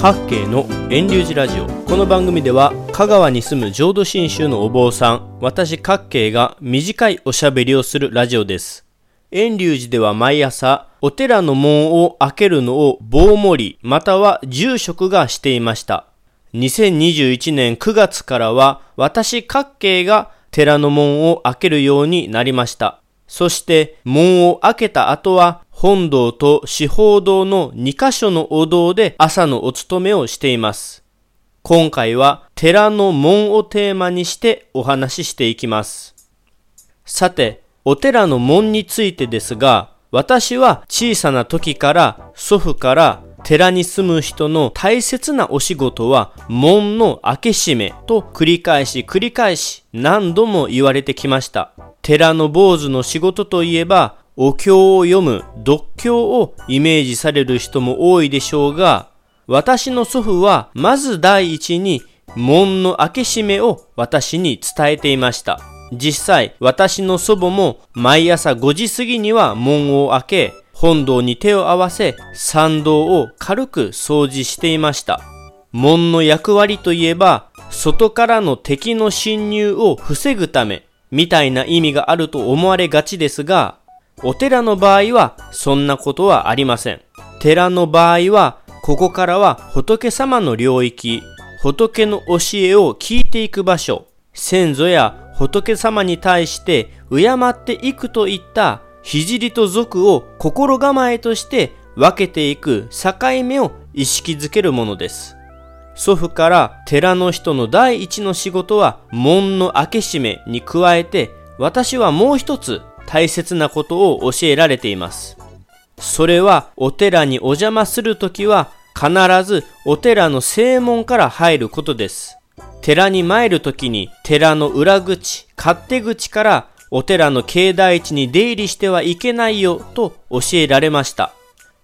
各系の遠流寺ラジオ。この番組では香川に住む浄土真宗のお坊さん私各系が短いおしゃべりをするラジオです。遠流寺では毎朝お寺の門を開けるのを棒盛りまたは住職がしていました。2021年9月からは私各系が寺の門を開けるようになりました。そして門を開けた後は本堂と四方堂の2カ所のお堂で朝のお勤めをしています。今回は寺の門をテーマにしてお話ししていきます。さて、お寺の門についてですが、私は小さな時から祖父から寺に住む人の大切なお仕事は門の開け閉めと繰り返し繰り返し何度も言われてきました。寺の坊主の仕事といえばお経を読む読経をイメージされる人も多いでしょうが、私の祖父はまず第一に門の開け閉めを私に伝えていました。実際、私の祖母も毎朝5時過ぎには門を開け、本堂に手を合わせ、参道を軽く掃除していました。門の役割といえば、外からの敵の侵入を防ぐため、みたいな意味があると思われがちですが、お寺の場合はそんなことはありません。寺の場合は、ここからは仏様の領域、仏の教えを聞いていく場所、先祖や仏様に対して敬っていくといった聖と俗を心構えとして分けていく境目を意識づけるものです。祖父から寺の人の第一の仕事は門の開け閉めに加えて私はもう一つ大切なことを教えられています。それはお寺にお邪魔するときは必ずお寺の正門から入ることです。寺に参るときに寺の裏口、勝手口からお寺の境内地に出入りしてはいけないよと教えられました。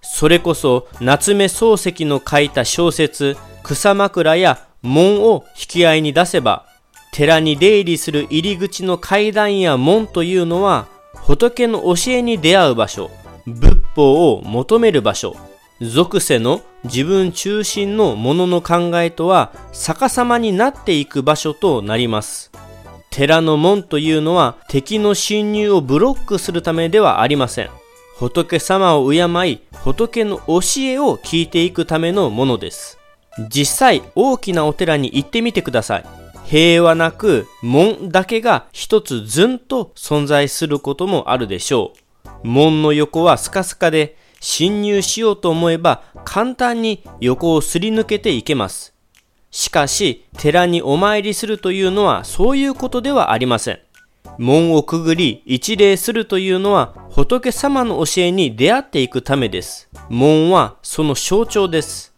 それこそ夏目漱石の書いた小説草枕や門を引き合いに出せば寺に出入りする入り口の階段や門というのは仏の教えに出会う場所、仏法を求める場所、属性の自分中心のものの考えとは逆さまになっていく場所となります。寺の門というのは敵の侵入をブロックするためではありません。仏様を敬い、仏の教えを聞いていくためのものです。実際大きなお寺に行ってみてください。平和なく門だけが一つずんと存在することもあるでしょう。門の横はスカスカで侵入しようと思えば簡単に横をすり抜けていけます。しかし、寺にお参りするというのはそういうことではありません。門をくぐり一礼するというのは仏様の教えに出会っていくためです。門はその象徴です。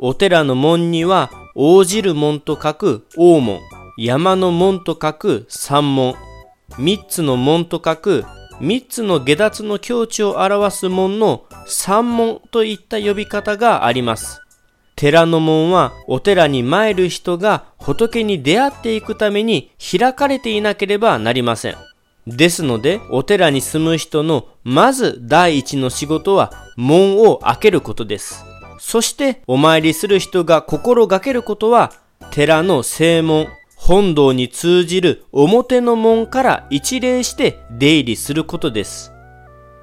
お寺の門には応じる門と書く大門、山の門と書く三門、三つの門と書く三つの下脱の境地を表す門の三門といった呼び方があります。寺の門はお寺に参る人が仏に出会っていくために開かれていなければなりません。ですので、お寺に住む人のまず第一の仕事は門を開けることです。そしてお参りする人が心がけることは、寺の正門、本堂に通じる表の門から一礼して出入りすることです。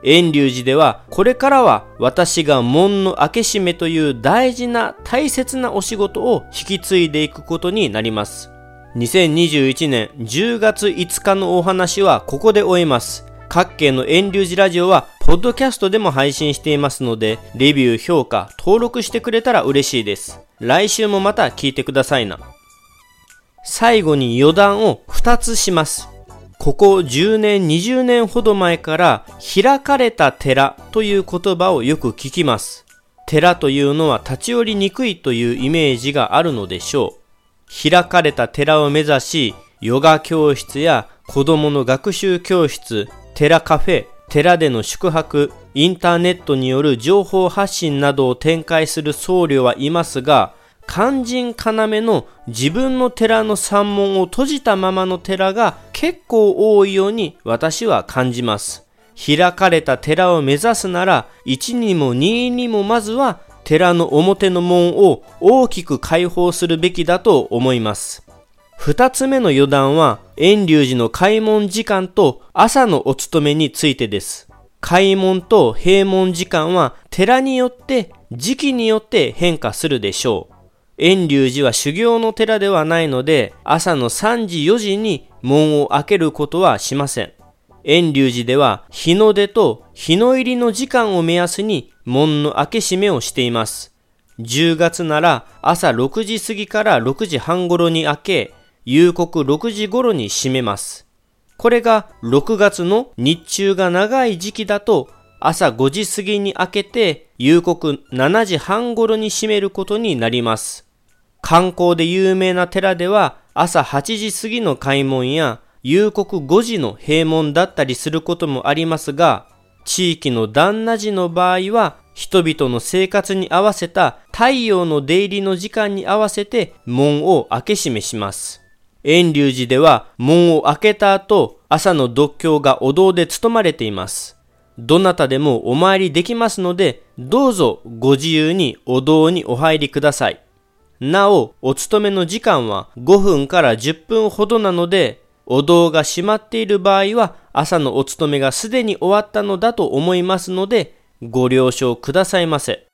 遠隆寺ではこれからは私が門の開け閉めという大事な大切なお仕事を引き継いでいくことになります。2021年10月5日のお話はここで終えます。各県の遠隆寺ラジオはポッドキャストでも配信していますので、レビュー、評価、登録してくれたら嬉しいです。来週もまた聞いてくださいな。最後に余談を2つします。ここ10年、20年ほど前から開かれた寺という言葉をよく聞きます。寺というのは立ち寄りにくいというイメージがあるのでしょう。開かれた寺を目指し、ヨガ教室や子供の学習教室、寺カフェ、寺での宿泊、インターネットによる情報発信などを展開する僧侶はいますが、肝心要の自分の寺の山門を閉じたままの寺が結構多いように私は感じます。開かれた寺を目指すなら、1にも2にもまずは寺の表の門を大きく開放するべきだと思います。二つ目の余談は、遠隆寺の開門時間と朝のお勤めについてです。開門と閉門時間は寺によって時期によって変化するでしょう。遠隆寺は修行の寺ではないので、朝の3時4時に門を開けることはしません。遠隆寺では日の出と日の入りの時間を目安に門の開け閉めをしています。10月なら朝6時過ぎから6時半頃に開け、夕刻6時頃に閉めます。これが6月の日中が長い時期だと朝5時過ぎに開けて夕刻7時半頃に閉めることになります。観光で有名な寺では朝8時過ぎの開門や夕刻5時の閉門だったりすることもありますが、地域の旦那時の場合は人々の生活に合わせた太陽の出入りの時間に合わせて門を開け閉めします。遠隆寺では門を開けた後、朝の読経がお堂で務まれています。どなたでもお参りできますので、どうぞご自由にお堂にお入りください。なお、お勤めの時間は5分から10分ほどなので、お堂が閉まっている場合は朝のお勤めがすでに終わったのだと思いますので、ご了承くださいませ。